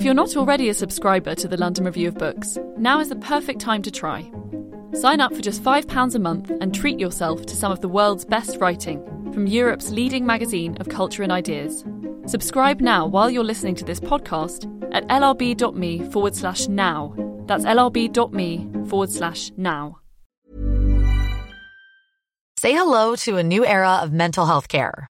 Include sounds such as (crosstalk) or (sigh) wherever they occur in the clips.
If you're not already a subscriber to the London Review of Books, now is the perfect time to try. Sign up for just £5 a month and treat yourself to some of the world's best writing from Europe's leading magazine of culture and ideas. Subscribe now while you're listening to this podcast at lrb.me forward slash now. That's lrb.me forward slash now. Say hello to a new era of mental health care.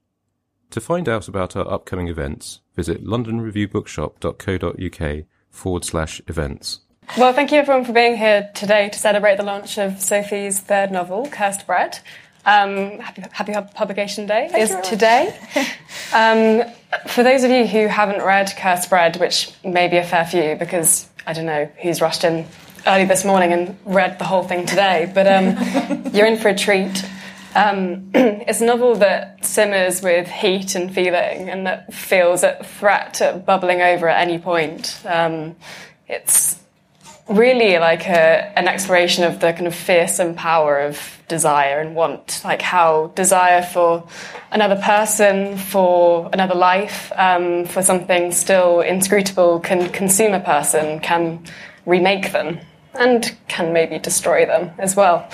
To find out about our upcoming events, visit londonreviewbookshop.co.uk forward slash events. Well, thank you everyone for being here today to celebrate the launch of Sophie's third novel, Cursed Bread. Um, happy, happy Publication Day Thank is today. (laughs) um, for those of you who haven't read Cursed Bread, which may be a fair few because I don't know who's rushed in early this morning and read the whole thing today, but um, (laughs) you're in for a treat. Um, (clears throat) it's a novel that simmers with heat and feeling and that feels a threat at bubbling over at any point. Um, it's really like a, an exploration of the kind of fearsome power of desire and want, like how desire for another person, for another life, um, for something still inscrutable can consume a person, can remake them, and can maybe destroy them as well.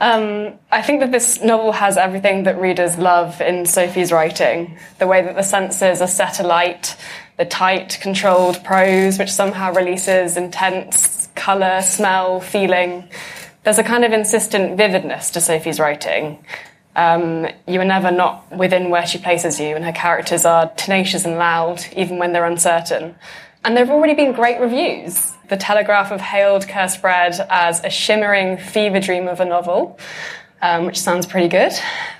Um, I think that this novel has everything that readers love in Sophie's writing. The way that the senses are set alight, the tight, controlled prose, which somehow releases intense colour, smell, feeling. There's a kind of insistent vividness to Sophie's writing. Um, you are never not within where she places you, and her characters are tenacious and loud, even when they're uncertain. And there have already been great reviews. The Telegraph have hailed Cursed Bread as a shimmering fever dream of a novel, um, which sounds pretty good.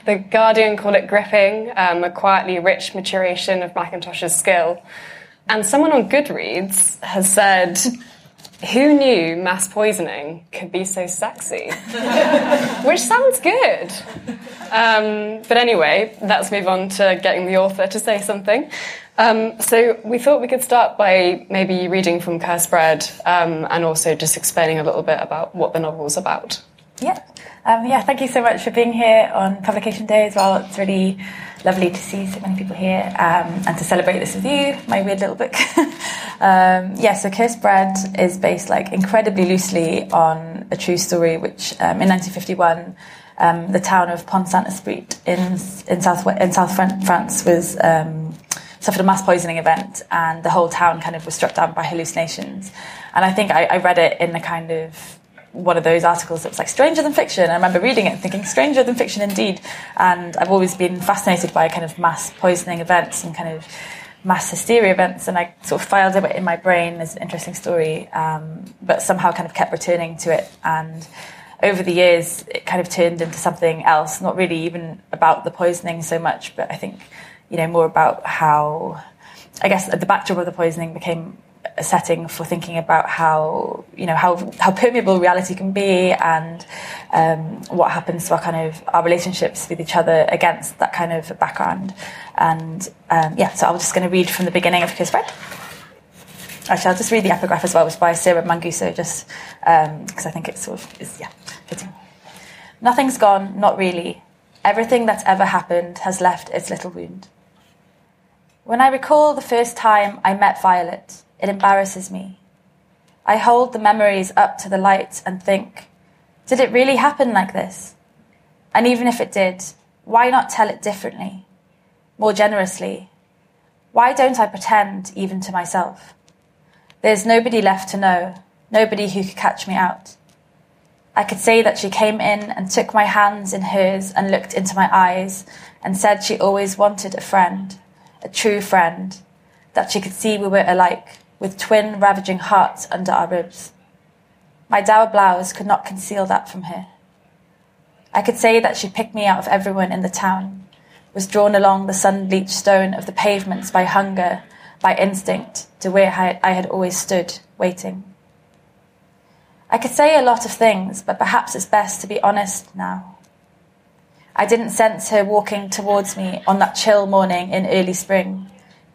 The Guardian called it gripping, um, a quietly rich maturation of Mackintosh's skill. And someone on Goodreads has said, who knew mass poisoning could be so sexy? (laughs) Which sounds good. Um, but anyway, let's move on to getting the author to say something. Um, so we thought we could start by maybe reading from Cursed Bread um, and also just explaining a little bit about what the novel's about. Yeah. Um, yeah, thank you so much for being here on Publication Day as well. It's really lovely to see so many people here um, and to celebrate this with you, my weird little book. (laughs) um, yeah, so Cursed Bread is based like incredibly loosely on a true story, which um, in 1951, um, the town of Pont Saint Esprit in in south in South France was um, suffered a mass poisoning event, and the whole town kind of was struck down by hallucinations. And I think I, I read it in the kind of one of those articles that was like stranger than fiction. I remember reading it and thinking stranger than fiction indeed. And I've always been fascinated by kind of mass poisoning events and kind of mass hysteria events. And I sort of filed it in my brain as an interesting story, um, but somehow kind of kept returning to it. And over the years, it kind of turned into something else, not really even about the poisoning so much, but I think, you know, more about how, I guess the backdrop of the poisoning became setting for thinking about how you know how how permeable reality can be and um, what happens to our kind of our relationships with each other against that kind of background. And um, yeah so I'm just going to read from the beginning of Cursed Bread actually I'll just read the epigraph as well which is by Sarah Manguso just because um, I think it sort of is yeah fitting. Nothing's gone not really. Everything that's ever happened has left its little wound. When I recall the first time I met Violet it embarrasses me. I hold the memories up to the light and think, did it really happen like this? And even if it did, why not tell it differently, more generously? Why don't I pretend even to myself? There's nobody left to know, nobody who could catch me out. I could say that she came in and took my hands in hers and looked into my eyes and said she always wanted a friend, a true friend, that she could see we were alike, with twin ravaging hearts under our ribs. My dour blouse could not conceal that from her. I could say that she picked me out of everyone in the town, was drawn along the sun bleached stone of the pavements by hunger, by instinct, to where I had always stood, waiting. I could say a lot of things, but perhaps it's best to be honest now. I didn't sense her walking towards me on that chill morning in early spring,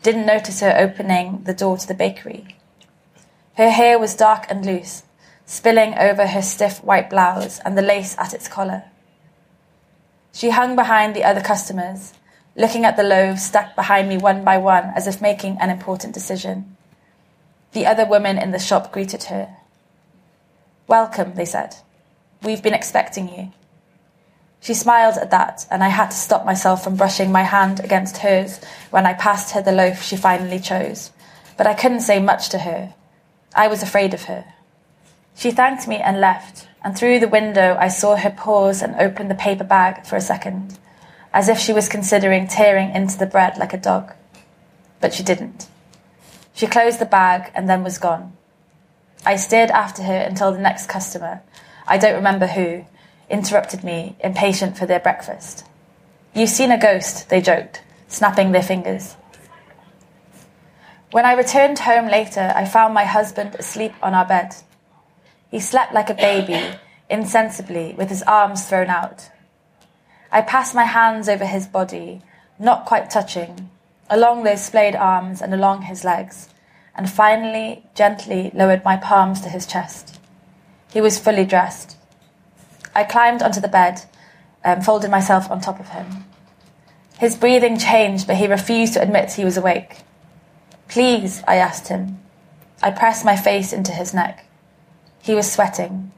didn't notice her opening the door to the bakery. Her hair was dark and loose, spilling over her stiff white blouse and the lace at its collar. She hung behind the other customers, looking at the loaves stacked behind me one by one as if making an important decision. The other women in the shop greeted her. Welcome, they said. We've been expecting you. She smiled at that, and I had to stop myself from brushing my hand against hers when I passed her the loaf she finally chose. But I couldn't say much to her. I was afraid of her. She thanked me and left, and through the window I saw her pause and open the paper bag for a second, as if she was considering tearing into the bread like a dog. But she didn't. She closed the bag and then was gone. I stared after her until the next customer, I don't remember who, interrupted me, impatient for their breakfast. You've seen a ghost, they joked, snapping their fingers. When I returned home later, I found my husband asleep on our bed. He slept like a baby, insensibly, with his arms thrown out. I passed my hands over his body, not quite touching, along those splayed arms and along his legs and finally gently lowered my palms to his chest. He was fully dressed. I climbed onto the bed and folded myself on top of him. His breathing changed, but he refused to admit he was awake. Please, I asked him. I pressed my face into his neck. He was sweating.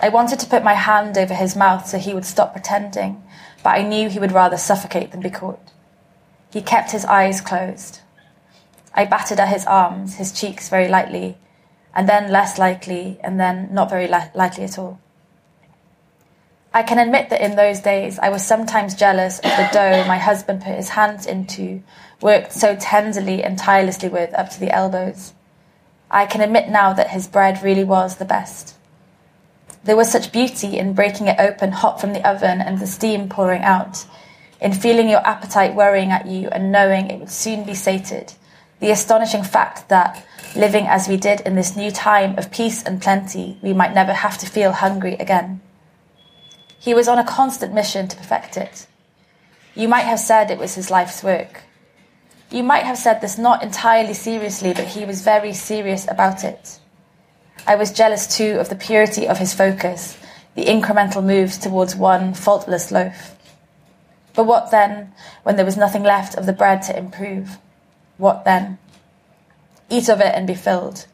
I wanted to put my hand over his mouth so he would stop pretending, but I knew he would rather suffocate than be caught. He kept his eyes closed. I battered at his arms, his cheeks very lightly, and then less lightly, and then not very li- lightly at all. I can admit that in those days I was sometimes jealous of the dough my husband put his hands into, worked so tenderly and tirelessly with up to the elbows. I can admit now that his bread really was the best. There was such beauty in breaking it open hot from the oven and the steam pouring out, in feeling your appetite worrying at you and knowing it would soon be sated, the astonishing fact that, living as we did in this new time of peace and plenty, we might never have to feel hungry again. He was on a constant mission to perfect it. You might have said it was his life's work. You might have said this not entirely seriously, but he was very serious about it. I was jealous too of the purity of his focus, the incremental moves towards one faultless loaf. But what then, when there was nothing left of the bread to improve? What then? Eat of it and be filled.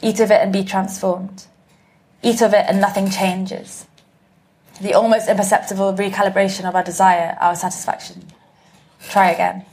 Eat of it and be transformed. Eat of it and nothing changes. The almost imperceptible recalibration of our desire, our satisfaction. Try again.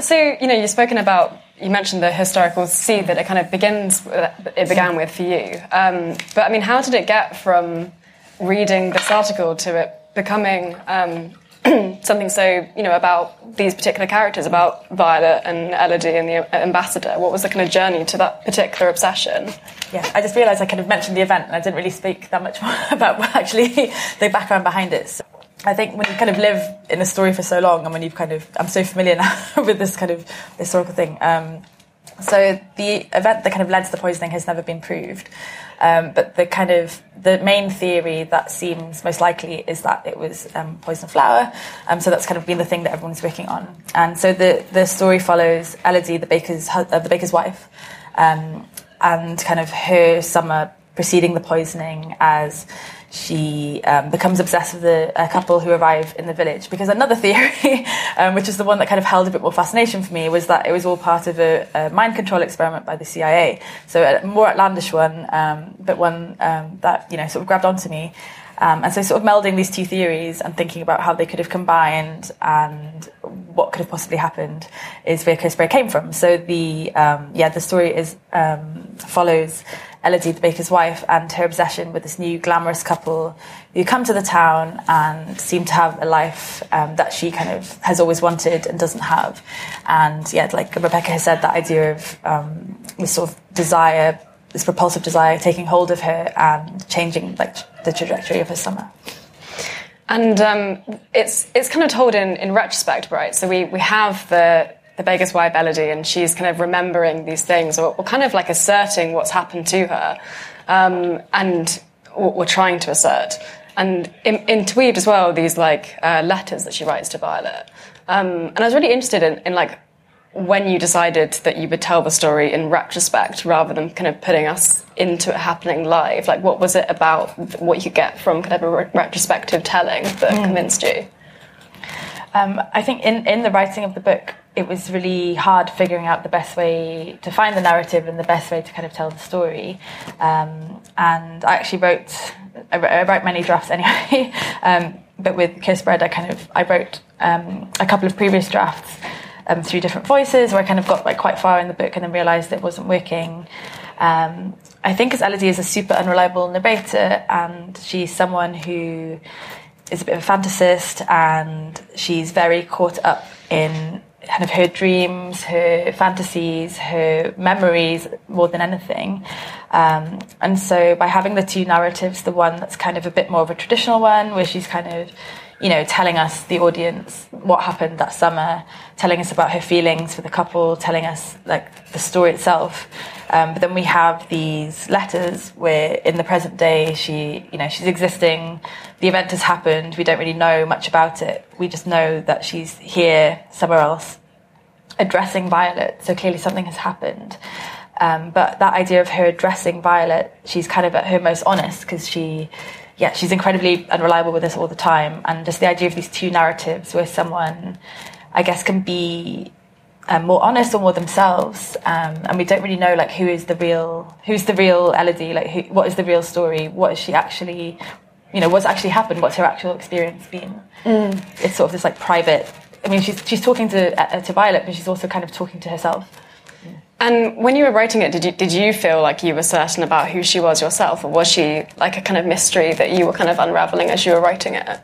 So, you know, you've spoken about, you mentioned the historical seed that it kind of begins, it began with for you. Um, but I mean, how did it get from reading this article to it becoming um, (clears throat) something so you know about these particular characters, about Violet and Elodie and the ambassador. What was the kind of journey to that particular obsession? Yeah, I just realised I kind of mentioned the event and I didn't really speak that much (laughs) about actually (laughs) the background behind it. So I think when you kind of live in a story for so long and when you've kind of, I'm so familiar (laughs) now with this kind of historical thing. Um, so the event that kind of led to the poisoning has never been proved. Um, but the kind of the main theory that seems most likely is that it was um, poison flour. Um, so that's kind of been the thing that everyone's working on. And so the the story follows Elodie, the baker's uh, the baker's wife, um, and kind of her summer preceding the poisoning as she um, becomes obsessed with a, couple who arrive in the village. Because another theory, (laughs) um, which is the one that kind of held a bit more fascination for me, was that it was all part of a, a mind control experiment by the CIA. So a more outlandish one, um, but one um, that you know sort of grabbed onto me. Um, and so, sort of melding these two theories and thinking about how they could have combined and what could have possibly happened is where Cursed Bread came from. So the um, yeah, the story is follows Elodie, the baker's wife, and her obsession with this new glamorous couple who come to the town and seem to have a life um, that she kind of has always wanted and doesn't have. And yeah, like Rebecca has said, that idea of um, this sort of desire, this propulsive desire, taking hold of her and changing like the trajectory of her summer. And um, it's it's kind of told in, in retrospect, right? So we, we have the the Baker's wife Elodie, and she's kind of remembering these things, or, or kind of like asserting what's happened to her, um, and we're trying to assert. And in, interweaved as well these like uh, letters that she writes to Violet. Um, and I was really interested in, in like when you decided that you would tell the story in retrospect rather than kind of putting us into it happening live? Like, what was it about what you get from kind of a re- retrospective telling that mm. convinced you? Um, I think in, in the writing of the book, it was really hard figuring out the best way to find the narrative and the best way to kind of tell the story. Um, and I actually wrote, I wrote, many drafts (laughs) anyway. um, but with Cursed Bread, I kind of I wrote um, a couple of previous drafts um, through different voices, where I kind of got like quite far in the book and then realised it wasn't working. Um, I think as Elodie is a super unreliable narrator, and she's someone who is a bit of a fantasist, and she's very caught up in kind of her dreams, her fantasies, her memories more than anything. Um, and so by having the two narratives, the one that's kind of a bit more of a traditional one, where she's kind of you know, telling us, the audience, what happened that summer, telling us about her feelings for the couple, telling us, like, the story itself. Um, but then we have these letters where, in the present day, she, you know, she's existing, the event has happened, we don't really know much about it. We just know that she's here, somewhere else, addressing Violet, so clearly something has happened. Um, but that idea of her addressing Violet, she's kind of at her most honest because she yeah, she's incredibly unreliable with us all the time. And just the idea of these two narratives where someone, I guess, can be um, more honest or more themselves, um, and we don't really know like who is the real, who's the real Elodie, like who, what is the real story, what is she actually, you know, what's actually happened, what's her actual experience been. Mm. It's sort of this like private. I mean, she's she's talking to uh, to Violet, but she's also kind of talking to herself. And when you were writing it, did you did you feel like you were certain about who she was yourself, or was she like a kind of mystery that you were kind of unraveling as you were writing it?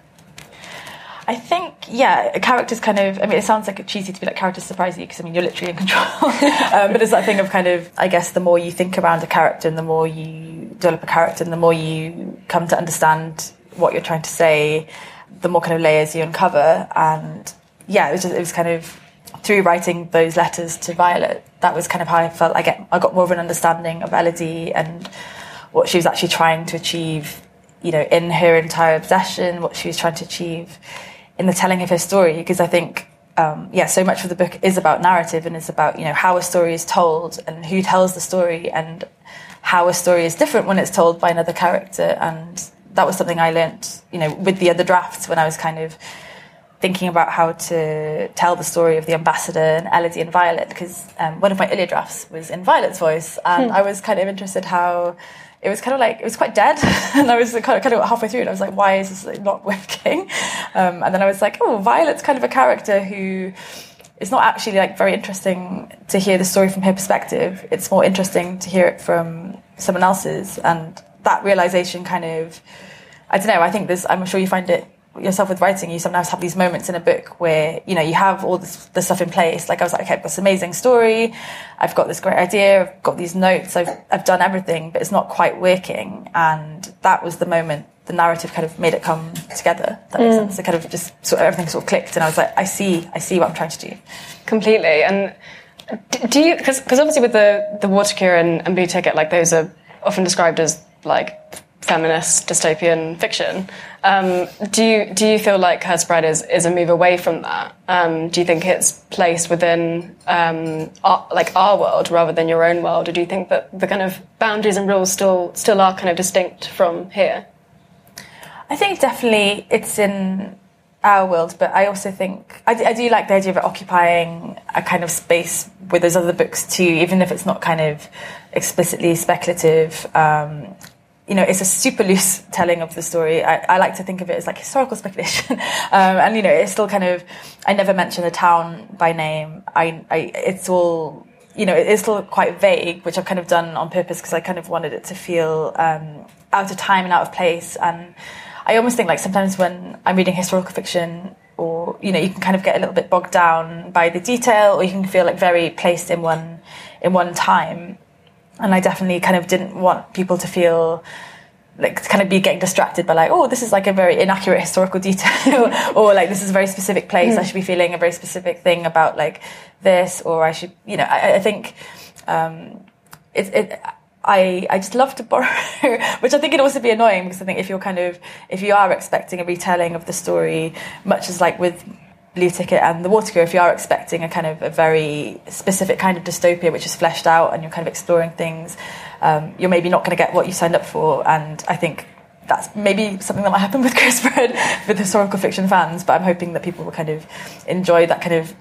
I think, yeah, characters kind of. I mean, it sounds like it's cheesy to be like characters surprise you because I mean you're literally in control. (laughs) um, but it's that thing of kind of, I guess, the more you think around a character and the more you develop a character and the more you come to understand what you're trying to say, the more kind of layers you uncover. And yeah, it was just, it was kind of through writing those letters to Violet, that was kind of how I felt. I get I got more of an understanding of Elodie and what she was actually trying to achieve, you know, in her entire obsession, what she was trying to achieve in the telling of her story. Because I think, um, yeah, so much of the book is about narrative and is about you know how a story is told and who tells the story and how a story is different when it's told by another character. And that was something I learned, you know, with the other drafts when I was kind of thinking about how to tell the story of the ambassador and Elodie and Violet because um, one of my earlier drafts was in Violet's voice, and hmm. I was kind of interested how it was kind of like it was quite dead, (laughs) and I was kind of, kind of halfway through, and I was like, why is this not (laughs) working? Um, and then I was like, oh, Violet's kind of a character who. It's not actually like very interesting to hear the story from her perspective. It's more interesting to hear it from someone else's, and that realization kind of, I don't know. I think this. I'm sure you find it yourself with writing, you sometimes have these moments in a book where you know you have all this, this stuff in place. Like I was like, okay, this amazing story, I've got this great idea, I've got these notes, I've I've done everything, but it's not quite working. And that was the moment the narrative kind of made it come together. That makes mm. sense. It kind of just sort of everything sort of clicked, and I was like, I see, I see what I'm trying to do. Completely. And do you because obviously with the the water cure and, and blue ticket, like those are often described as like feminist dystopian fiction. Um, do you do you feel like Cursed Bread is, is a move away from that? Um, do you think it's placed within um, our, like our world rather than your own world, or do you think that the kind of boundaries and rules still still are kind of distinct from here? I think definitely it's in our world, but I also think I, I do like the idea of it occupying a kind of space with those other books too, even if it's not kind of explicitly speculative. Um, you know, it's a super (laughs) loose telling of the story. I, I like to think of it as like historical speculation. (laughs) um, and, you know, it's still kind of, I never mention the town by name. I, I, it's all, you know, it is still quite vague, which I've kind of done on purpose because I kind of wanted it to feel um, out of time and out of place. And I almost think like sometimes when I'm reading historical fiction, or you know, you can kind of get a little bit bogged down by the detail, or you can feel like very placed in one in one time. And I definitely kind of didn't want people to feel like to kind of be getting distracted by like, oh, this is like a very inaccurate historical (laughs) detail, or like this is a very specific place. Mm. I should be feeling a very specific thing about like this, or I should, you know, I, I think um, it, it I, I just love to borrow, (laughs) which I think can also be annoying because I think if you're kind of, if you are expecting a retelling of the story, much as like with Blue Ticket and The Water Cure, if you are expecting a kind of a very specific kind of dystopia which is fleshed out and you're kind of exploring things, um, you're maybe not going to get what you signed up for. And I think that's maybe something that might happen with (laughs) Cursed Bread with historical fiction fans, but I'm hoping that people will kind of enjoy that kind of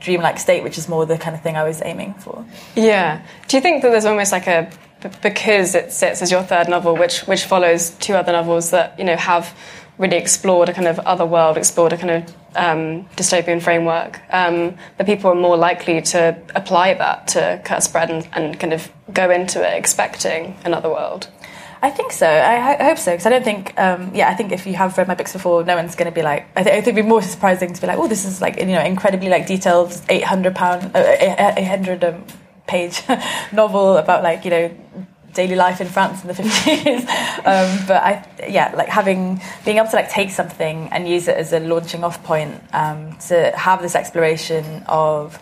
dreamlike state, which is more the kind of thing I was aiming for. Yeah. Do you think that there's almost like a because it sits as your third novel, which which follows two other novels that you know have really explored a kind of other world, explored a kind of um, dystopian framework, um, people are more likely to apply that to Cursed Bread and, and kind of go into it expecting another world. I think so. I, I hope so because I don't think. Um, yeah, I think if you have read my books before, no one's going to be like. I, th- I think it'd be more surprising to be like, oh, this is like you know incredibly like detailed, eight hundred pound, uh, eight hundred um, page (laughs) novel about like you know daily life in France in the (laughs) 50s. um, but I, yeah, like having, being able to like take something and use it as a launching off point um, to have this exploration of,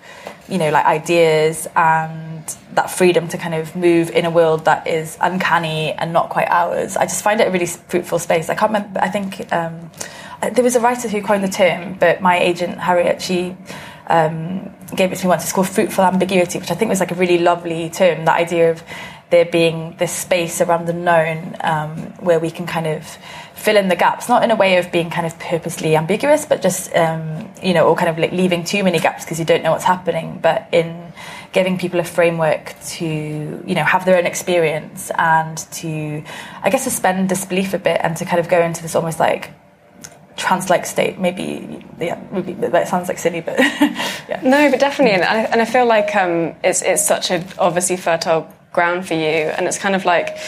you know, like ideas and that freedom to kind of move in a world that is uncanny and not quite ours. I just find it a really fruitful space. I can't remember, I think um, there was a writer who coined the term, but my agent, Harriet, she, um, gave it to me once. It's called fruitful ambiguity, which I think was like a really lovely term. That idea of there being this space around the known um, where we can kind of fill in the gaps, not in a way of being kind of purposely ambiguous, but just um, you know, or kind of like leaving too many gaps because you don't know what's happening, but in giving people a framework to you know have their own experience and to I guess suspend disbelief a bit and to kind of go into this almost like trance-like state. Maybe, yeah, maybe that sounds like silly, but (laughs) yeah. No, but definitely, and I, and I feel like um, it's it's such a obviously fertile ground for you, and it's kind of like.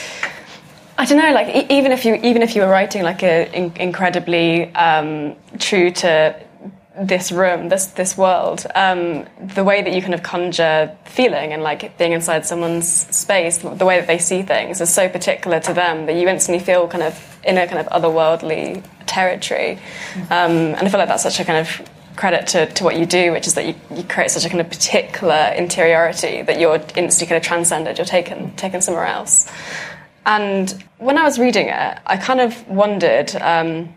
I don't know, like even if you even if you were writing like a in, incredibly um, true to this room, this this world, um, the way that you kind of conjure feeling and like being inside someone's space, the way that they see things is so particular to them that you instantly feel kind of in a kind of otherworldly territory. Um, and I feel like that's such a kind of credit to, to what you do, which is that you, you create such a kind of particular interiority that you're instantly kind of transcended, you're taken, taken somewhere else. And when I was reading it, I kind of wondered. Um,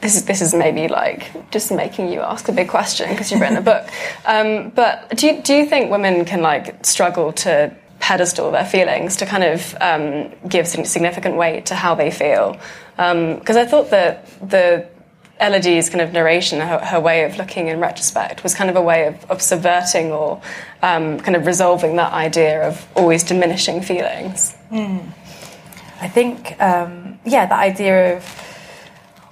this is this is maybe like just making you ask a big question because you've written a book. (laughs) Um, but do you, do you think women can like struggle to pedestal their feelings to kind of um, give significant weight to how they feel? Because um, I thought that the Elodie's kind of narration, her, her, way of looking in retrospect, was kind of a way of, of subverting or um, kind of resolving that idea of always diminishing feelings. Mm. I think, um, yeah, that idea of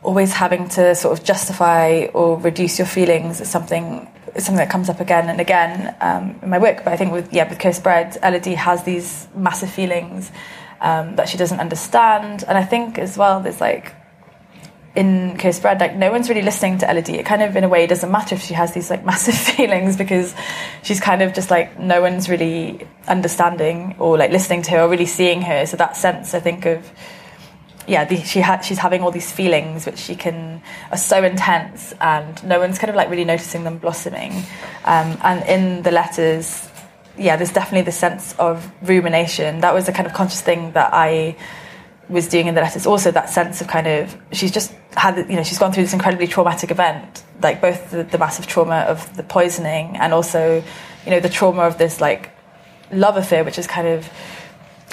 always having to sort of justify or reduce your feelings is something something that comes up again and again um, in my work. But I think with yeah, with Cursed Bread, Elodie has these massive feelings um, that she doesn't understand, and I think as well there's like in Cursed Bread, like no one's really listening to Elodie. It kind of, in a way, doesn't matter if she has these like (laughs) massive feelings because she's kind of just like no one's really understanding or like listening to her or really seeing her. So that sense, I think of yeah, the, she ha- she's having all these feelings which she can are so intense, and no one's kind of like really noticing them blossoming. Um, and in the letters, yeah, there's definitely the sense of rumination. That was a kind of conscious thing that I was doing in the letters also that sense of kind of she's just had you know she's gone through this incredibly traumatic event like both the, the, massive trauma of the poisoning and also you know the trauma of this like love affair which is kind of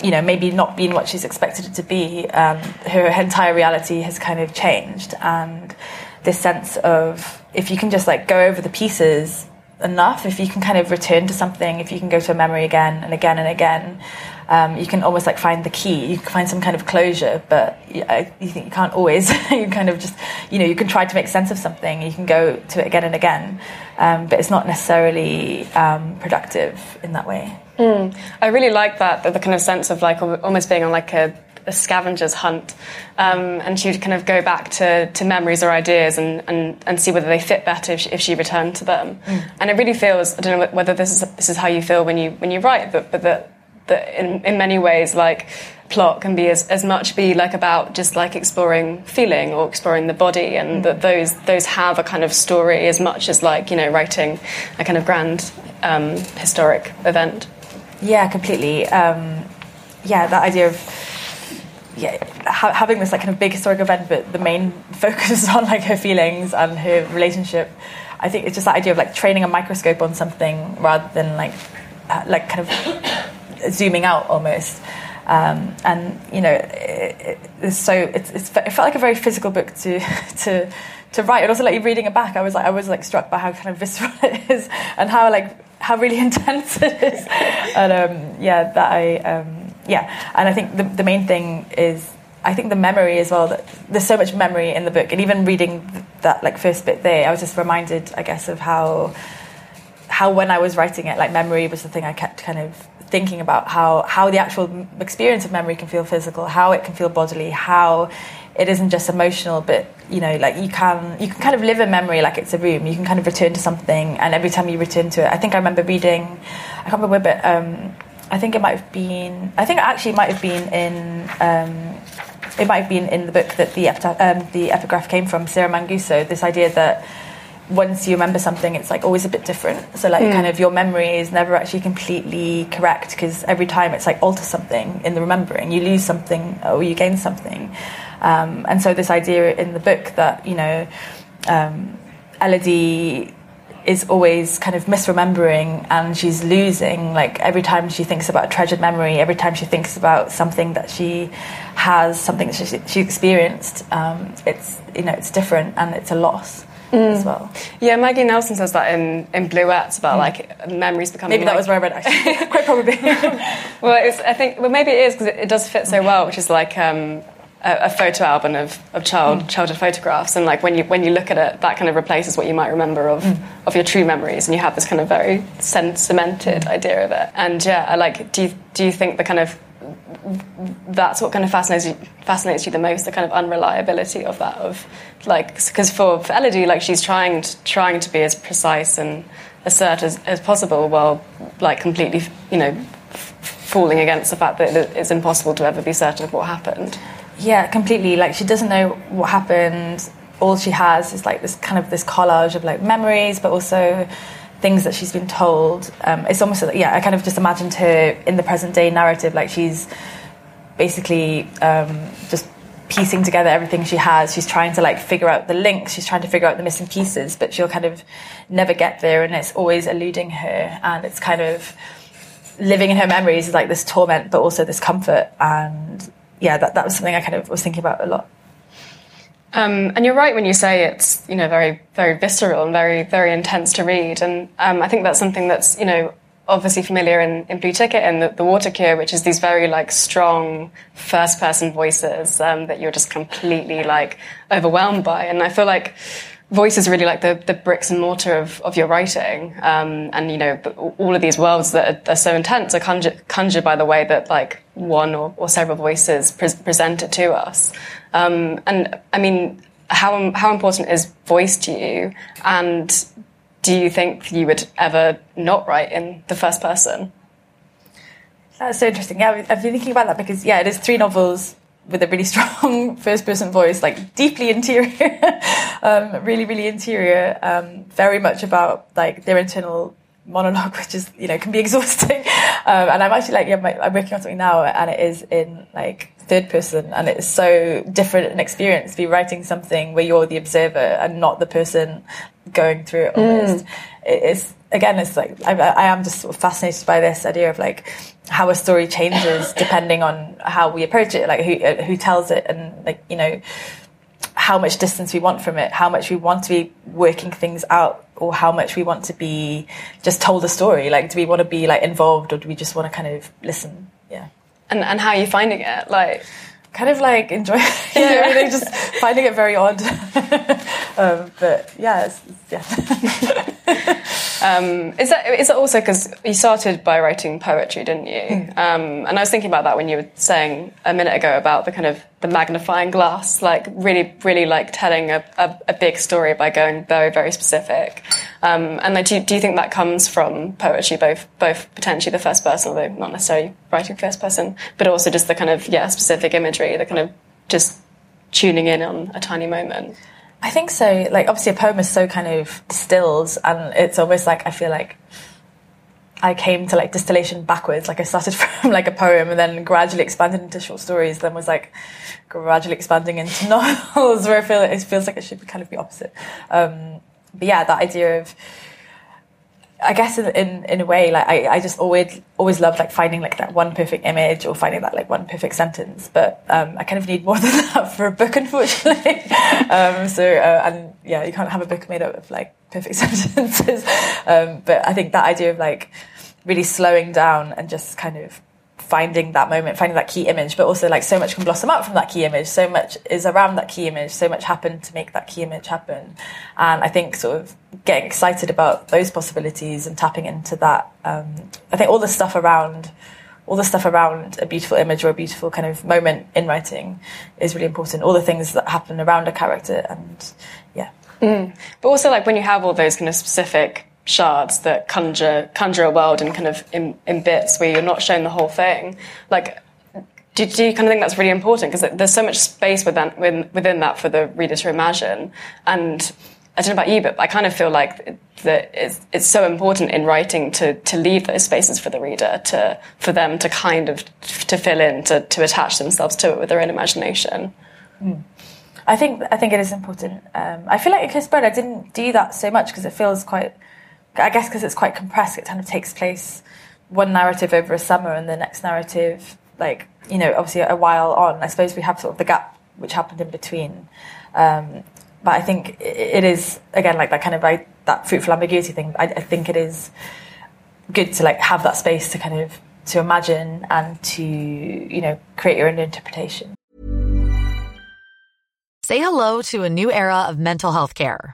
you know maybe not being what she's expected it to be. Um, her entire reality has kind of changed and this sense of if you can just like go over the pieces enough if you can kind of return to something if you can go to a memory again and again and again um, you can almost like find the key. You can find some kind of closure, but you, you think you can't always. (laughs) you kind of just, you know, you can try to make sense of something. You can go to it again and again, um, but it's not necessarily um, productive in that way. Mm. I really like that, the, the kind of sense of like almost being on like a a scavenger's hunt, um, and she would kind of go back to, to memories or ideas and, and, and see whether they fit better if she, if she returned to them. Mm. And it really feels I don't know whether this is this is how you feel when you when you write, but but that that in, in many ways like plot can be as, as much be like about just like exploring feeling or exploring the body and mm. that those those have a kind of story as much as like you know writing a kind of grand um, historic event yeah completely um, yeah that idea of yeah, ha- having this like kind of big historic event, but the main (laughs) focus is on like her feelings and her relationship. I think it's just that idea of like training a microscope on something rather than like uh, like kind of zooming out almost. Um, and you know, it, it's so it's, it's, it felt like a very physical book to (laughs) to to write. And also, like reading it back, I was like I was like struck by how kind of visceral (laughs) it is and how like how really (laughs) intense it is. And um, yeah, that I. Um, yeah, and I think the, the main thing is I think the memory as well. That there's so much memory in the book, and even reading that like first bit there, I was just reminded, I guess, of how how when I was writing it, like memory was the thing I kept kind of thinking about how how the actual experience of memory can feel physical, how it can feel bodily, how it isn't just emotional, but you know, like you can you can kind of live a memory like it's a room. You can kind of return to something, and every time you return to it, I think I remember reading, I can't remember, but. Um, I think it might have been. I think it actually might have been in. Um, it might have been in the book that the um, the epigraph came from, Sarah Manguso. This idea that once you remember something, it's like always a bit different. So like, mm. kind of your memory is never actually completely correct because every time it's like alter something in the remembering. You lose something or you gain something. Um, and so this idea in the book that you know. Um, Elodie is always kind of misremembering and she's losing like every time she thinks about a treasured memory every time she thinks about something that she has something that she, she experienced um, it's you know it's different and it's a loss mm. as well yeah maggie nelson says that in in Blue bluets about mm. like memories becoming maybe that like, was where i read actually (laughs) quite probably (laughs) well i think well maybe it is because it, it, does fit so well which is like um, a, a, photo album of, of child mm. childhood photographs, and like when you when you look at it, that kind of replaces what you might remember of mm. of your true memories, and you have this kind of very cemented idea of it. And yeah, I like. Do you do you think the kind of that's what kind of fascinates you, fascinates you the most the kind of unreliability of that of like because for, for Elodie like she's trying to, trying to be as precise and assert as, as possible while like completely you know falling against the fact that it's impossible to ever be certain of what happened yeah, completely. Like she doesn't know what happened. All she has is like this kind of this collage of like memories, but also things that she's been told. Um, it's almost like, yeah. I kind of just imagined her in the present day narrative, like she's basically um, just piecing together everything she has. She's trying to like figure out the links. She's trying to figure out the missing pieces, but she'll kind of never get there, and it's always eluding her. And it's kind of living in her memories is like this torment, but also this comfort. And yeah, that, that was something I kind of was thinking about a lot. Um, and you're right when you say it's you know very very visceral and very very intense to read, and um, I think that's something that's you know obviously familiar in, in Blue Ticket and the, the Water Cure, which is these very like strong first person voices um, that you're just completely like overwhelmed by, and I feel like voice is really like the, the bricks and mortar of, of your writing. Um, and, you know, all of these worlds that are, are so intense are conjured, conjured, by the way that like one or, or several voices pre- present it to us. Um, and I mean, how, how important is voice to you? And do you think you would ever not write in the first person? That's so interesting. Yeah, I've been thinking about that because, yeah, it is three novels with a really (laughs) strong first person voice, like deeply interior, (laughs) um, really, really interior, um, very much about like their internal monologue, which is, you know, can be (laughs) exhausting. Um, and I'm actually like, yeah, my, I'm working on something now and it is in like third person and it's so different an experience to be writing something where you're the observer and not the person going through it almost. Mm. It's, again, it's like, I, I am just sort of fascinated by this idea of like, how a story changes (laughs) depending on how we approach it, like who uh, who tells it, and like you know how much distance we want from it, how much we want to be working things out, or how much we want to be just told a story. Like, do we want to be like involved, or do we just want to kind of listen? Yeah. and and how are you finding it? Like, kind of like enjoy (laughs) yeah, mean, just finding it very odd. (laughs) um, but yeah, it's, it's, yeah. (laughs) Um, is that is that also because you started by writing poetry, didn't you? Mm. Um, and I was thinking about that when you were saying a minute ago about the kind of the magnifying glass, like really, really like telling a, a, a big story by going very, very specific. Um, and like, do, you, do you think that comes from poetry, both both potentially the first person, although not necessarily writing first person, but also just the kind of yeah specific imagery, the kind of just tuning in on a tiny moment. I think so. Like, obviously, a poem is so kind of distilled, and it's almost like I feel like I came to like distillation backwards. Like, I started (laughs) from like a poem and then gradually expanded into short stories, then was like gradually expanding into (laughs) novels, where I feel it feels like it should be kind of the opposite. Um, but yeah, that idea of I guess in, in, in a way, like I, I just always always loved like finding like that one perfect image or finding that like one perfect sentence. But um, I kind of need more (laughs) than that for a book, unfortunately. (laughs) um, so uh, and yeah, you can't have a book made up of like perfect (laughs) sentences. Um, but I think that idea of like really slowing down and just kind of finding that moment, finding that key image, but also like so much can blossom up from that key image. So much is around that key image. So much happened to make that key image happen. And I think sort of getting excited about those possibilities and tapping into that. Um, I think all the stuff around, all the stuff around a beautiful image or a beautiful kind of moment in writing is really important. All the things that happen around a character and yeah. Mm. But also like when you have all those kind of specific shards that conjure conjure a world in kind of in, in bits where you're not shown the whole thing. Like, do, do you kind of think that's really important because there's so much space within within that for the reader to imagine and. I don't know about you, but I kind of feel like that it's, it's so important in writing to, to leave those spaces for the reader, to, for them to kind of, to fill in, to, to attach themselves to it with their own imagination. Mm. I think, I think it is important. Um, I feel like in Cursed Bread, I didn't do that so much because it feels quite I guess because it's quite compressed, it kind of takes place one narrative over a summer and the next narrative, like, you know, obviously a while on. I suppose we have sort of the gap which happened in between. Um, but I think it is, again, like that kind of, like, that fruitful ambiguity thing. I, I think it is good to like have that space to kind of to imagine and to you know create your own interpretation say hello to a new era of mental health care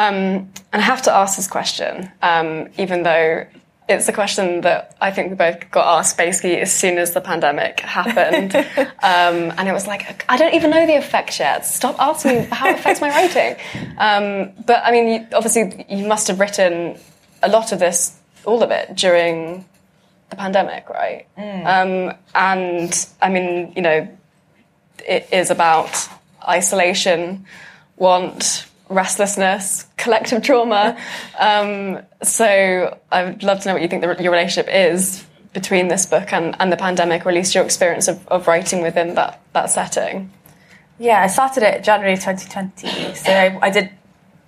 Um, and I have to ask this question, um, even though it's a question that I think we both got asked basically as soon as the pandemic happened. (laughs) um, and it was like, I don't even know the effects yet. Stop asking me how it affects my writing. Um, but I mean, you, obviously, you must have written a lot of this, all of it, during the pandemic, right? Mm. Um, and I mean, you know, it is about isolation, want, restlessness, collective trauma. Um, so I would love to know what you think the, your relationship is between this book and, and the pandemic, or at least your experience of, of writing within that, that setting. Yeah, I started it January 2020. So I, I did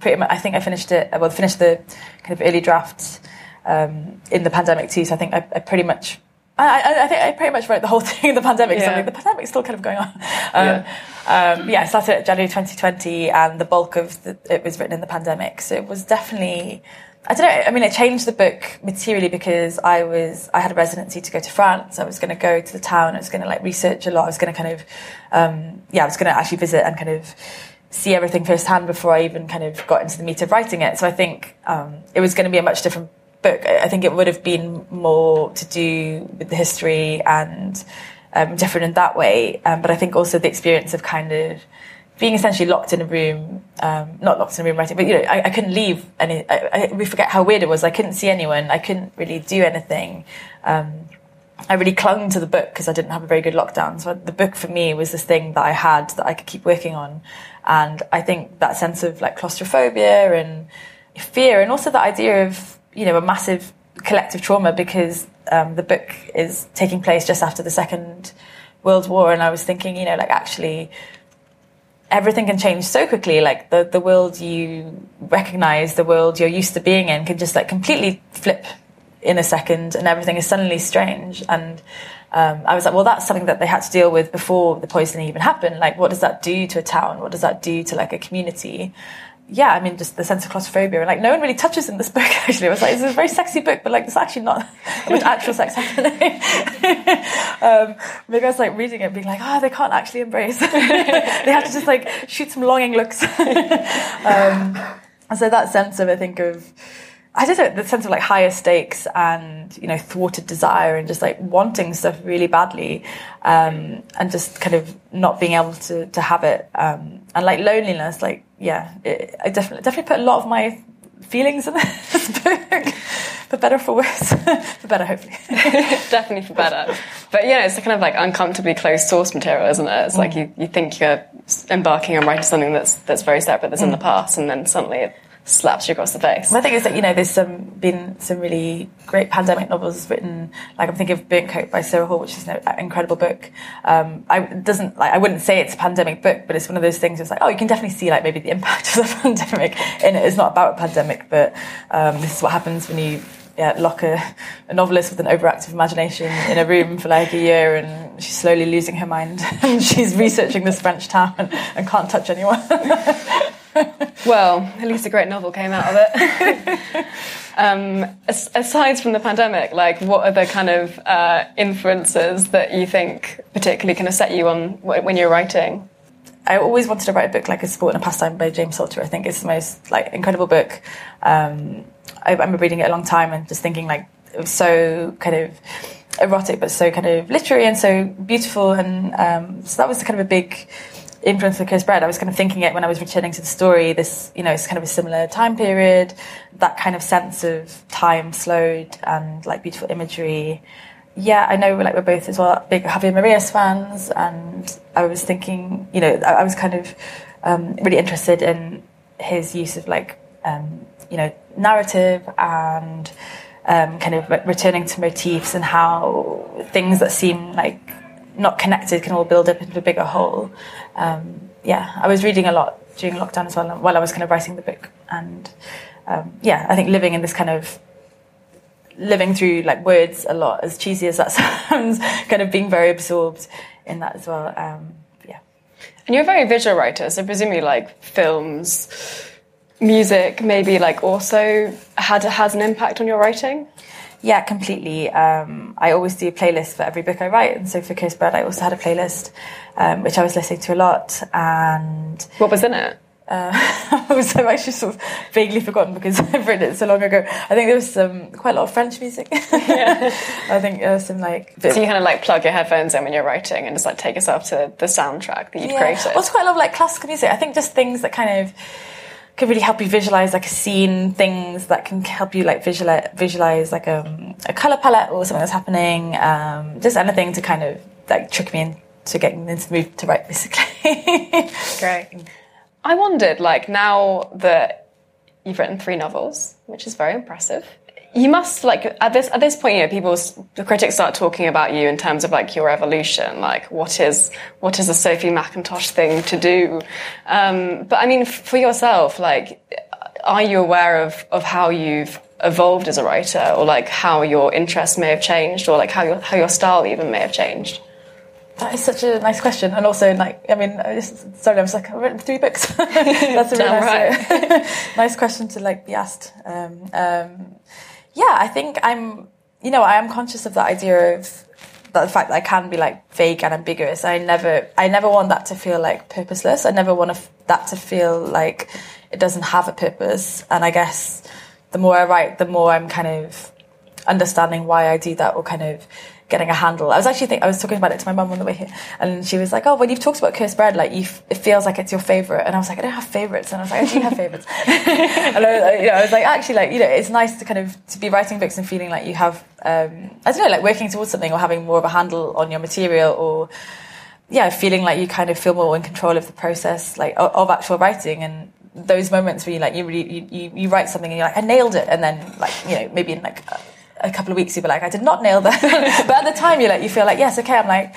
pretty much, I think I finished it, well, finished the kind of early drafts um, in the pandemic too. So I think I, I pretty much I, I, think I pretty much wrote the whole (laughs) thing in the pandemic. Yeah. Like, the pandemic's still kind of going on. (laughs) Um, yeah. Um, yeah, I started at January 2020, and the bulk of the, it was written in the pandemic. So it was definitely. I don't know. I mean, it changed the book materially because I was I had a residency to go to France. I was going to go to the town. I was going to like research a lot. I was going to kind of um, yeah, I was going to actually visit and kind of see everything firsthand before I even kind of got into the meat of writing it. So I think um, it was going to be a much different book. I think it would have been more to do with the history and um, different in that way. Um, but I think also the experience of kind of being essentially locked in a room, um, not locked in a room writing, but you know, I, I couldn't leave any, I, I, we forget how weird it was. I couldn't see anyone. I couldn't really do anything. Um, I really clung to the book because I didn't have a very good lockdown. So the book for me was this thing that I had that I could keep working on. And I think that sense of like claustrophobia and fear and also the idea of, you know, a massive collective trauma because um, the book is taking place just after the Second World War. And I was thinking, you know, like actually everything can change so quickly. Like the, the world you recognize, the world you're used to being in can just like completely flip in a second and everything is suddenly strange. And um, I was like, well, that's something that they had to deal with before the poisoning even happened. Like, what does that do to a town? What does that do to like a community? Yeah, I mean, just the sense of claustrophobia. And like, no one really touches in this book, (laughs) actually. It was like, it's a very sexy book, but like, there's actually not (laughs) actual sex happening. (laughs) um, maybe I was like reading it being like, oh, they can't actually embrace. they have to just like shoot some longing looks. um, so that sense of, I think, of, I don't know, the sense of like higher stakes and, you know, thwarted desire and just like wanting stuff really badly, um, and just kind of not being able to, to have it. Um, and like loneliness, like, yeah, it, I definitely, definitely put a lot of my feelings in (laughs) this book. for better for worse. (laughs) for better, hopefully. (laughs) definitely for better. But yeah, it's kind of like uncomfortably close source material, isn't it? It's mm. like you, you think you're embarking on writing something that's, that's very separate, that's mm. in the past, and then suddenly it slaps you across the face. My thing is that you know there's some been some really great pandemic novels written. Like I'm thinking of Burnt Coat by Sarah Hall, which is an incredible book. Um, I doesn't like I wouldn't say it's a pandemic book, but it's one of those things. It's like oh, you can definitely see like maybe the impact of the (laughs) pandemic in it. It's not about a pandemic, but um, this is what happens when you yeah, lock a, a, novelist with an overactive imagination in a room for like a year and she's slowly losing her mind (laughs) she's researching this French town and, and can't touch anyone. (laughs) (laughs) well, at least a great novel came out of it. (laughs) um, aside from the pandemic, like what are the kind of uh, influences that you think particularly kind of set you on when you're writing? I always wanted to write a book like a sport and a pastime by James Salter. I think it's the most like incredible book. Um, I, remember reading it a long time and just thinking like it was so kind of erotic, but so kind of literary and so beautiful. And um, so that was kind of a big influence of Cursed Bread, I was kind of thinking it when I was returning to the story. This, you know, it's kind of a similar time period, that kind of sense of time slowed and like beautiful imagery. Yeah, I know like we're both as well big Javier Marias fans, and I was thinking, you know, I, I was kind of um, really interested in his use of like, um, you know, narrative and um, kind of returning to motifs and how things that seem like not connected can all build up into a bigger whole. Um, yeah, I was reading a lot during lockdown as well while I was kind of writing the book, and um, yeah, I think living in this kind of living through like words a lot, as cheesy as that (laughs) sounds, kind of being very absorbed in that as well. Um, yeah, and you're a very visual writer, so presumably like films, music, maybe like also had has an impact on your writing. Yeah, completely. Um, I always do a playlist for every book I write, and so for Cursed Bread, I also had a playlist um, which I was listening to a lot. And what was in it? Uh, (laughs) I've actually sort of vaguely forgotten because (laughs) I've written it so long ago. I think there was some quite a lot of French music. (laughs) yeah. I think there was some like. So you kind of like plug your headphones in when you're writing and just like take yourself to the soundtrack that you've yeah. created. Also, quite a lot of like classical music. I think just things that kind of can really help you visualize like a scene, things that can help you like visualize, visualize like a, um, a color palette or something that's happening. Um, just anything to kind of like trick me into getting into the mood to write, basically. (laughs) Great. I wondered, like, now that you've written three novels, which is very impressive, you must like at this at this point, you know, people the critics start talking about you in terms of like your evolution, like what is what is a Sophie Mackintosh thing to do. Um, but I mean, for yourself, like, are you aware of of how you've evolved as a writer, or like how your interests may have changed, or like how your how your style even may have changed? That is such a nice question, and also like I mean, I just, sorry, I was like I've written three books. (laughs) That's a really nice, right. (laughs) nice question to like be asked. Um, um, yeah, I think I'm, you know, I am conscious of that idea of the fact that I can be like vague and ambiguous. I never, I never want that to feel like purposeless. I never want that to feel like it doesn't have a purpose. And I guess the more I write, the more I'm kind of understanding why I do that or kind of getting a handle. I was actually think I was talking about it to my mum on the way here, and she was like, "Oh, when you've talked about cursed bread, like you, f- it feels like it's your favorite." And I was like, "I don't have favorites," and I was like, "I do have favorites." (laughs) and I was, like, you know, I was like, actually, like you know, it's nice to kind of to be writing books and feeling like you have, um, I don't know, like working towards something or having more of a handle on your material or yeah, feeling like you kind of feel more in control of the process, like of, of actual writing, and those moments where you like you really you, you, you write something and you're like I nailed it, and then like you know maybe in like a, couple of weeks you'll be like I did not nail that, (laughs) but at the time you like you feel like yes okay. I'm like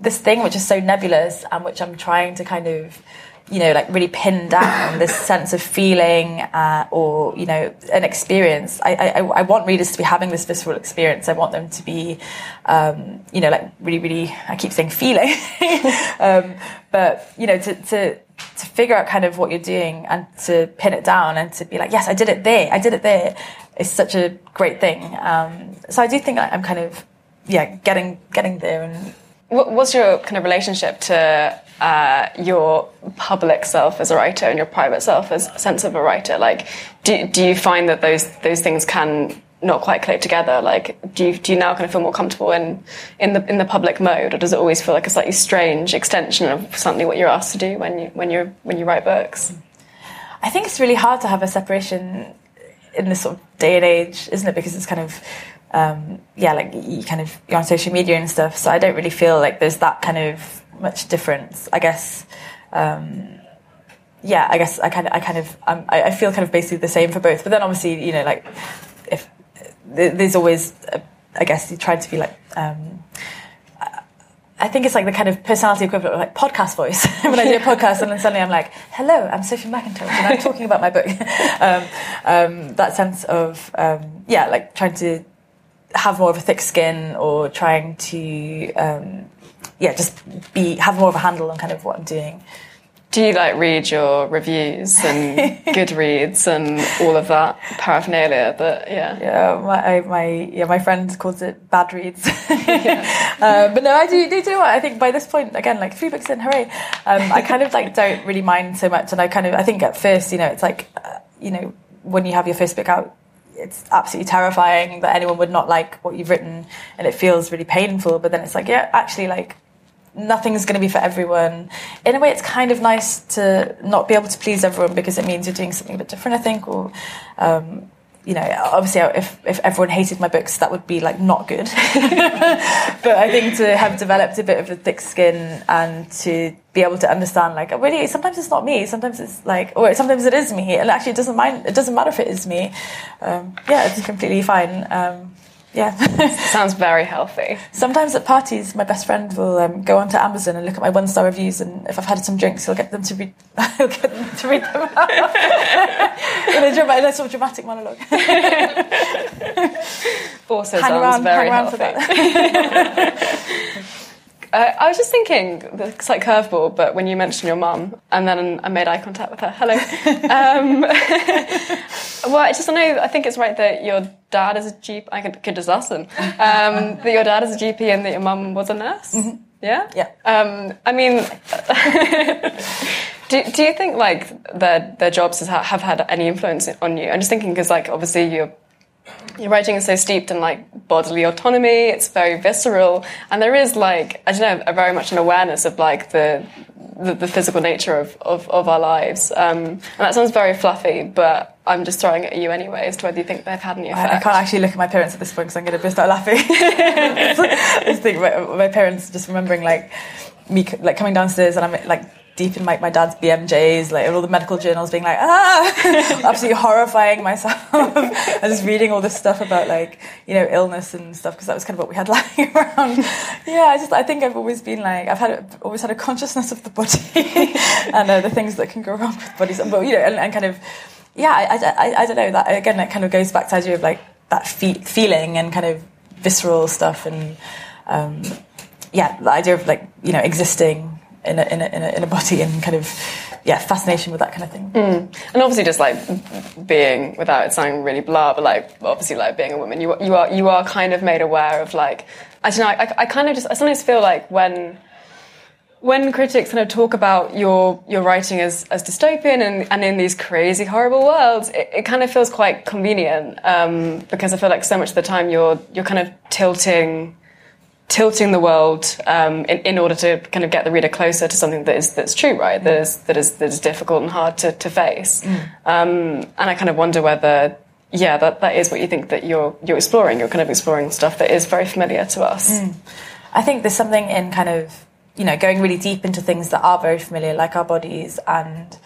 this thing which is so nebulous and which I'm trying to kind of you know like really pin down this (laughs) sense of feeling uh, or you know an experience. I, I I want readers to be having this visceral experience. I want them to be um, you know like really really I keep saying feeling. (laughs) Um, but you know to, to to figure out kind of what you're doing and to pin it down and to be like, yes, I did it there, I did it there, is such a great thing. Um, so I do think I'm kind of, yeah, getting getting there. And what's your kind of relationship to uh, your public self as a writer and your private self as a sense of a writer? Like, do do you find that those those things can not quite click together? Like, do you, do you now kind of feel more comfortable in, in the in the public mode, or does it always feel like a slightly strange extension of something what you're asked to do when you when you when you write books? I think it's really hard to have a separation in this sort of day and age, isn't it? Because it's kind of um, yeah, like you kind of you're on social media and stuff. So I don't really feel like there's that kind of much difference. I guess. Um, yeah, I guess I kind of, I kind of, um, I, I feel kind of basically the same for both. But then obviously, you know, like if there's always, uh, I guess, you try to be like, um, I think it's like the kind of personality equivalent of like podcast voice. (laughs) when I do a podcast and then suddenly I'm like, hello, I'm Sophie Mackintosh and I'm talking about my book. (laughs) um, um, that sense of, um, yeah, like trying to have more of a thick skin or trying to, um, yeah, just be, have more of a handle on kind of what I'm doing. Do you like read your reviews and (laughs) Goodreads and all of that paraphernalia? But yeah, yeah, my my yeah, my friend calls it bad reads. (laughs) yeah. um, but no, I do, do. Do you know what? I think by this point, again, like three books in, hooray! Um, I kind of like don't really mind so much, and I kind of I think at first, you know, it's like uh, you know when you have your first book out, it's absolutely terrifying that anyone would not like what you've written, and it feels really painful. But then it's like, yeah, actually, like nothing's going to be for everyone. In a way, it's kind of nice to not be able to please everyone because it means you're doing something a bit different, I think. Or, um, you know, obviously, if, if everyone hated my books, that would be like not good. (laughs) but I think to have developed a bit of a thick skin and to be able to understand, like, really, sometimes it's not me. Sometimes it's like, or sometimes it is me, and actually, it doesn't mind. It doesn't matter if it is me. Um, yeah, it's completely fine. Um, yeah. (laughs) Sounds very healthy. Sometimes at parties, my best friend will um, go onto Amazon and look at my one star reviews, and if I've had some drinks, he'll get them to read. (laughs) he'll get them to read them out (laughs) in a, dramatic, in a sort of dramatic monologue. also hang sounds around, very healthy. Uh, I was just thinking, it's like curveball, but when you mentioned your mum, and then I made eye contact with her. Hello. (laughs) um, (laughs) well, I just don't know. I think it's right that your dad is a GP. I could, could just ask them. Um, (laughs) that your dad is a GP and that your mum was a nurse. Mm-hmm. Yeah. Yeah. Um, I mean, do, do you think like their their jobs have had any influence on you? I'm just thinking because like obviously you're your writing is so steeped in like bodily autonomy. It's very visceral. And there is like i don't know a very much an awareness of like the the, the physical nature of, of, of our lives. Um, and that sounds very fluffy but i'm just throwing it at you anyway as to whether you think they've had any effect I, I can't actually look at my parents at this point because i'm going to burst out laughing. (laughs) (laughs) I just think my, my parents just remembering like me like coming downstairs and i'm like deep in like my dad's BMJs, like all the medical journals, being like, ah, (laughs) absolutely horrifying myself, (laughs) and just reading all this stuff about like you know illness and stuff because that was kind of what we had (laughs) lying around. Yeah, I just I think I've always been like I've had always had a consciousness of the body and uh, the things that can go wrong with bodies, but you know, and, and kind of yeah, I, I, I, don't know that again. That kind of goes back to the idea of like that fe- feeling and kind of visceral stuff and. Um, yeah, the idea of like you know existing in a, in a, in a, in a body and kind of yeah fascination with that kind of thing mm. and obviously just like being without it sounding really blah but like obviously like being a woman you, you are you are kind of made aware of like I don't know I, I kind of just I sometimes feel like when when critics kind of talk about your your writing as, as dystopian and, and in these crazy horrible worlds, it, it kind of feels quite convenient um, because I feel like so much of the time you're you're kind of tilting tilting the world um, in, in order to kind of get the reader closer to something that is that's true, right? That is that is that is difficult and hard to, to face. Mm. Um, and I kind of wonder whether, yeah, that, that is what you think that you're you're exploring. You're kind of exploring stuff that is very familiar to us. Mm. I think there's something in kind of you know going really deep into things that are very familiar, like our bodies, and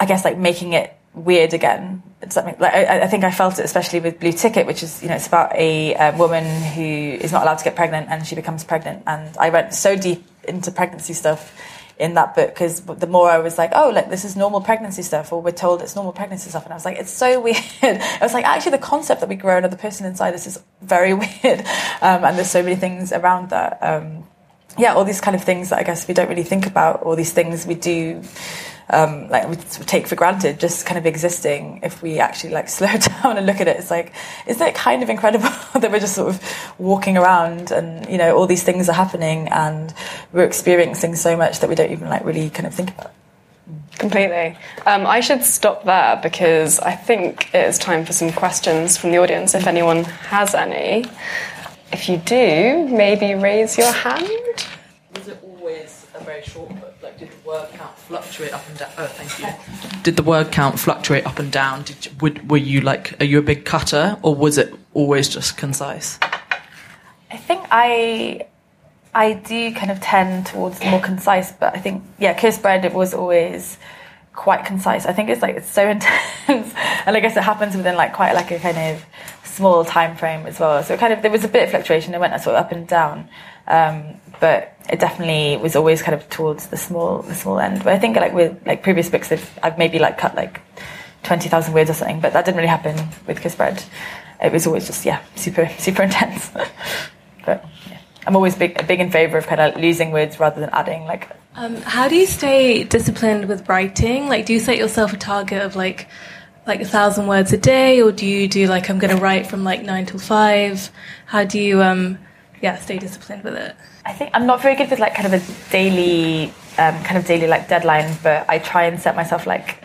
I guess like making it weird again. Something like I, I, think I felt it especially with Blue Ticket, which is you know it's about a, a woman who is not allowed to get pregnant and she becomes pregnant, and I went so deep into pregnancy stuff in that book because the more I was like, oh, like this is normal pregnancy stuff, or we're told it's normal pregnancy stuff, and I was like, it's so (laughs) weird. I was like, actually, the concept that we grow another person inside this is very (laughs) weird, um, and there's so many things around that. Um, yeah, all these kind of things that I guess we don't really think about, all these things we do um, like we take for granted just kind of existing if we actually like (laughs) slow down and look at it it's like isn't it kind of incredible (laughs) that we're just sort of walking around and you know all these things are happening and we're experiencing so much that we don't even like really kind of think about Completely. Um, I should stop there because I think it is time for some questions from the audience if anyone has any. If you do, maybe raise your hand. Was it always a very short did the word count fluctuate up and down? Oh, thank you. Did the word count fluctuate up and down? Did would, were you like, are you a big cutter, or was it always just concise? I think I I do kind of tend towards more concise, but I think yeah, Cursed Bread it was always quite concise. I think it's like it's so (laughs) intense, and I guess it happens within like quite like a kind of small time frame as well. So kind of there was a bit of fluctuation. It went sort of up and down, um, but it definitely was always kind of towards the small the small end. But I think like with like previous books, I've, maybe like cut like twenty thousand words or something, but that didn't really happen with Cursed Bread. It was always just yeah, super (laughs) super intense. (laughs) but yeah. I'm always big big in favour of kind of losing words rather than adding. Like, um, how do you stay disciplined with writing? Like, do you set yourself a target of like like a thousand words a day, or do you do like I'm going to write from like nine till five? How do you um yeah stay disciplined with it? I think I'm not very good with like kind of a daily um, kind of daily like deadline, but I try and set myself like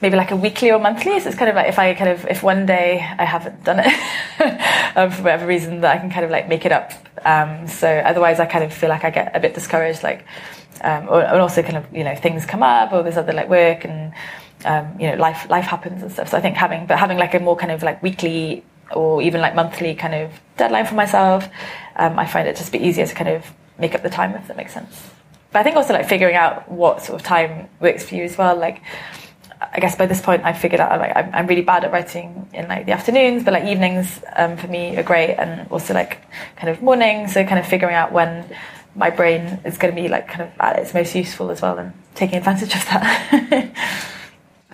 maybe like a weekly or monthly. So it's kind of like if I kind of if one day I haven't done it (laughs) um, for whatever reason, that I can kind of like make it up. Um, so otherwise, I kind of feel like I get a bit discouraged, like um, or, and also kind of you know things come up or there's other like work and um, you know life life happens and stuff. So I think having but having like a more kind of like weekly or even like monthly kind of deadline for myself, um, I find it just a bit easier to kind of make up the time if that makes sense. But I think also like figuring out what sort of time works for you as well. Like I guess by this point I've figured out like I'm, I'm really bad at writing in like the afternoons, but like evenings um, for me are great, and also like kind of mornings. So kind of figuring out when my brain is going to be like kind of at its most useful as well, and taking advantage of that. (laughs)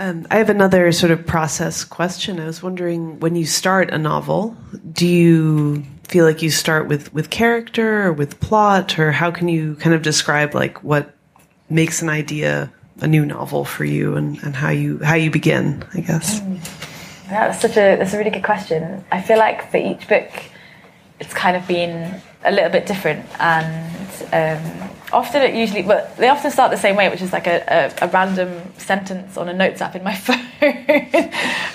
Um, I have another sort of process question. I was wondering when you start a novel, do you feel like you start with, with character or with plot, or how can you kind of describe like what makes an idea a new novel for you and, and how you how you begin, I guess? Mm. That's such a that's a really good question. I feel like for each book, it's kind of been a little bit different, and um, often it usually, well, they often start the same way, which is like a, a, a random sentence on a notes app in my (laughs) phone,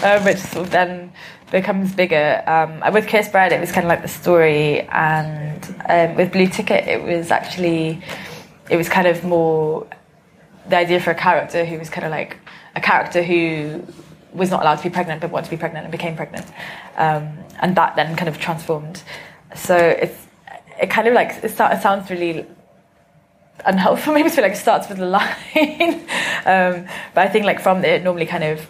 um, which sort of then becomes bigger. Um, with Cursed Bread, it was kind of like the story, and um, with Blue Ticket, it was actually, it was kind of more the idea for a character who was kind of like a character who was not allowed to be pregnant but wanted to be pregnant and became pregnant, um, and that then kind of transformed. So it's it kind of like it, start, it sounds really unhelpful. (laughs) Maybe feel like it starts with a line, (laughs) um, but I think like from there it normally kind of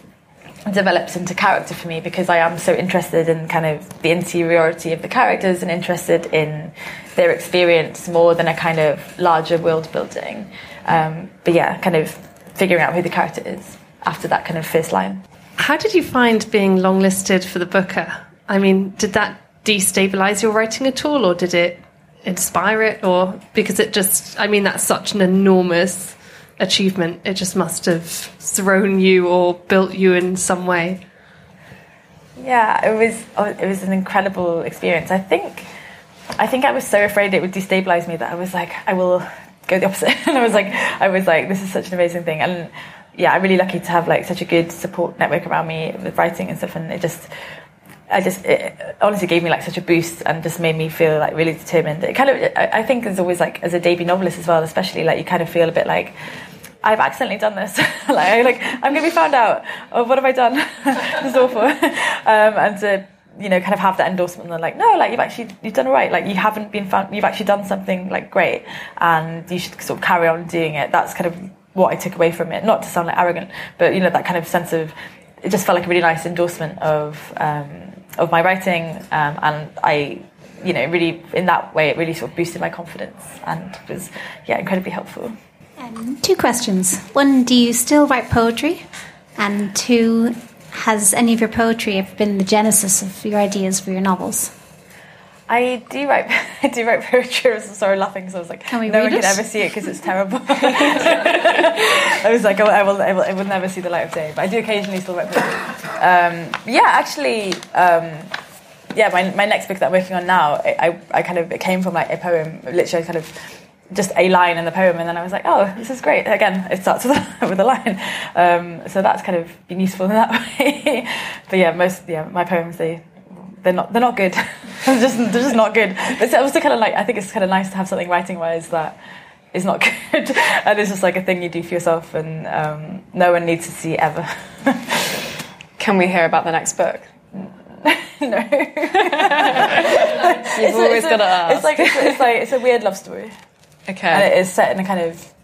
develops into character for me because I am so interested in kind of the interiority of the characters and interested in their experience more than a kind of larger world building. Um, but yeah, kind of figuring out who the character is after that kind of first line. How did you find being longlisted for the Booker? I mean, did that destabilize your writing at all, or did it inspire it or because it just I mean that's such an enormous achievement. It just must have thrown you or built you in some way. Yeah it was oh, it was an incredible experience. I think I think I was so afraid it would destabilize me that I was like I will go the opposite. (laughs) And I was like I was like this is such an amazing thing. And yeah I'm really lucky to have like such a good support network around me with writing and stuff. And it just I just it honestly gave me like such a boost and just made me feel like really determined. It kind of I, I think is always like as a debut novelist as well, especially like you kind of feel a bit like I've accidentally done this. (laughs) like, like I'm going to be found out. Oh, what have I done? (laughs) is awful. (laughs) Um, and to you know kind of have that endorsement and like no like you've actually you've done right like you haven't been found you've actually done something like great and you should sort of carry on doing it that's kind of what I took away from it not to sound like arrogant but you know that kind of sense of it just felt like a really nice endorsement of um, of my writing um, and I you know really in that way it really sort of boosted my confidence and was yeah incredibly helpful. Um, two questions. One do you still write poetry? And two has any of your poetry ever been the genesis of your ideas for your novels? I do write. (laughs) I do write poetry. I was sorry laughing because I was like, can we no one it? can ever see it because it's terrible. (laughs) I was like, oh, I will, I will, I will never see the light of day. But I do occasionally still write poetry. Um, yeah, actually, um, yeah. My, my next book that I'm working on now, I, I, I kind of it came from like a poem. Literally, kind of just a line in the poem, and then I was like, oh, this is great. Again, it starts (laughs) with a, with a line, um, so that's kind of been useful in that way. but yeah, most yeah, my poems they they're not they're not good. They're (laughs) just they're just not good. But it's also kind of like I think it's kind of nice to have something writing wise that is not (laughs) good, and it's just like a thing you do for yourself, and um, no one needs to see ever. (laughs) Can we hear about the next book? no. You've it's always got to ask. It's like it's, it's like it's a weird love story. Okay. And it is set in a kind of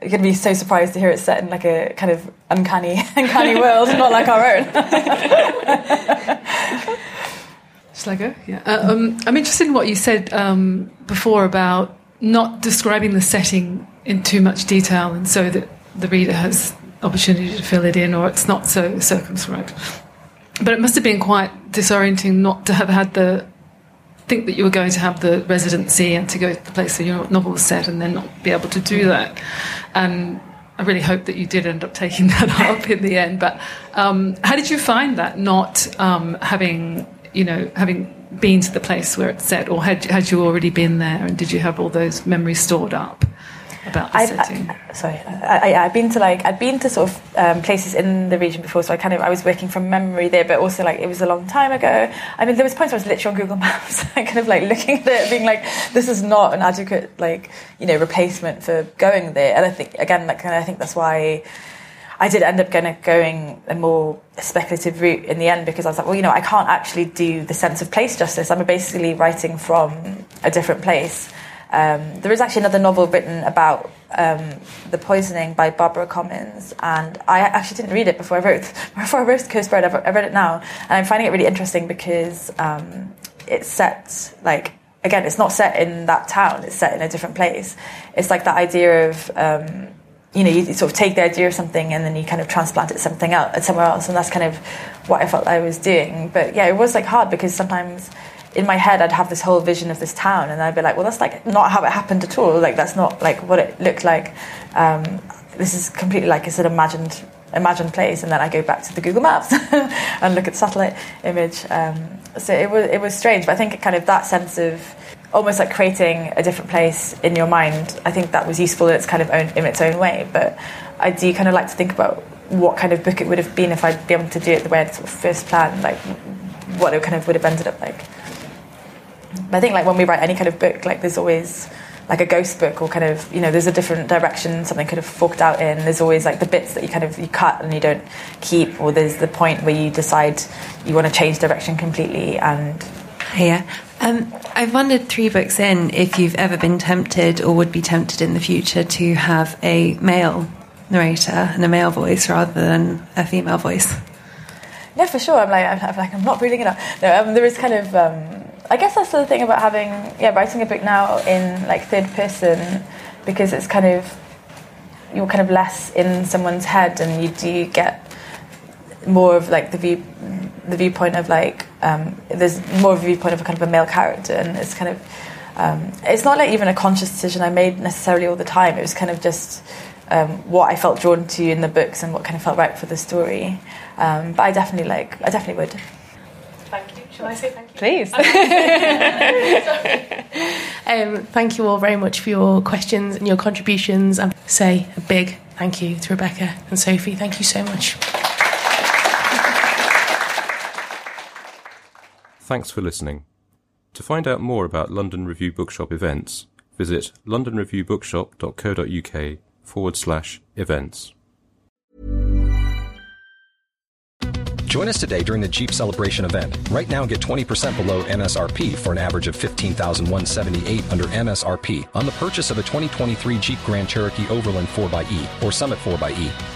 you're to be so surprised to hear it set in like a kind of uncanny, uncanny world, not like our own. Shall I go? Yeah. Uh, um, I'm interested in what you said um, before about not describing the setting in too much detail, and so that the reader has opportunity to fill it in, or it's not so circumscribed. But it must have been quite disorienting not to have had the think that you were going to have the residency and to go to the place where your novel was set and then not be able to do that. And I really hope that you did end up taking (laughs) that up in the end. But um, how did you find that not um, having, you know, having been to the place where it's set, or had, had you already been there and did you have all those memories stored up? about the I, setting? I, sorry, I, have been to like I've been to sort of um, places in the region before, so I kind of I was working from memory there, but also like it was a long time ago. I mean, there was points where I was literally on Google (laughs) Maps, (laughs) kind of like looking at it, being like, this is not an adequate like you know replacement for going there. And I think again, like I think that's why. I did end up of going a more speculative route in the end because I was like, well, you know, I can't actually do the sense of place justice. I'm basically writing from a different place. Um, there is actually another novel written about um, the poisoning by Barbara Comyns, and I actually didn't read it before I wrote (laughs) before I wrote Cursed Bread. I read it now, and I'm finding it really interesting because um, it's set like again, it's not set in that town; it's set in a different place. It's like that idea of um, you know, you sort of take the idea of something and then you kind of transplant it something somewhere else, and that's kind of what I felt I was doing. But yeah, it was like hard because sometimes in my head I'd have this whole vision of this town and I'd be like well that's like not how it happened at all. Like that's not like what it looked like. Um, this is completely like it's an imagined imagined place and then I go back to the Google Maps (laughs) and look at satellite image. Um, so it was it was strange but I think kind of that sense of almost like creating a different place in your mind. I think that was useful in its kind of own in its own way but I do kind of like to think about what kind of book it would have been if I'd be able to do it the way I'd sort of first planned like what it kind of would have ended up like. I think like when we write any kind of book, like there's always like a ghost book or kind of you know there's a different direction something could have forked out in. There's always like the bits that you kind of you cut and you don't keep or there's the point where you decide you want to change direction completely and yeah um, I've wondered three books in if you've ever been tempted or would be tempted in the future to have a male narrator and a male voice rather than a female voice. Yeah, for sure. I'm like, I'm, like, I'm not reading it up. No, um, there is kind of um, I guess that's the thing about having yeah writing a book now in like third person because it's kind of you're kind of less in someone's head and you do get more of like the view the viewpoint of like um, there's more of a viewpoint of a kind of a male character and it's kind of um, it's not like even a conscious decision I made necessarily all the time it was kind of just um, what I felt drawn to in the books and what kind of felt right for the story um, but I definitely like I definitely would thank you Shall I say thank you? Please. (laughs) (laughs) um, thank you all very much for your questions and your contributions. And say a big thank you to Rebecca and Sophie. Thank you so much. Thanks for listening. To find out more about London Review Bookshop events, visit londonreviewbookshop.co.uk forward slash events. Join us today during the Jeep Celebration event. Right now, get 20% below MSRP for an average of 15178 under MSRP on the purchase of a 2023 Jeep Grand Cherokee Overland 4xE or Summit 4xE.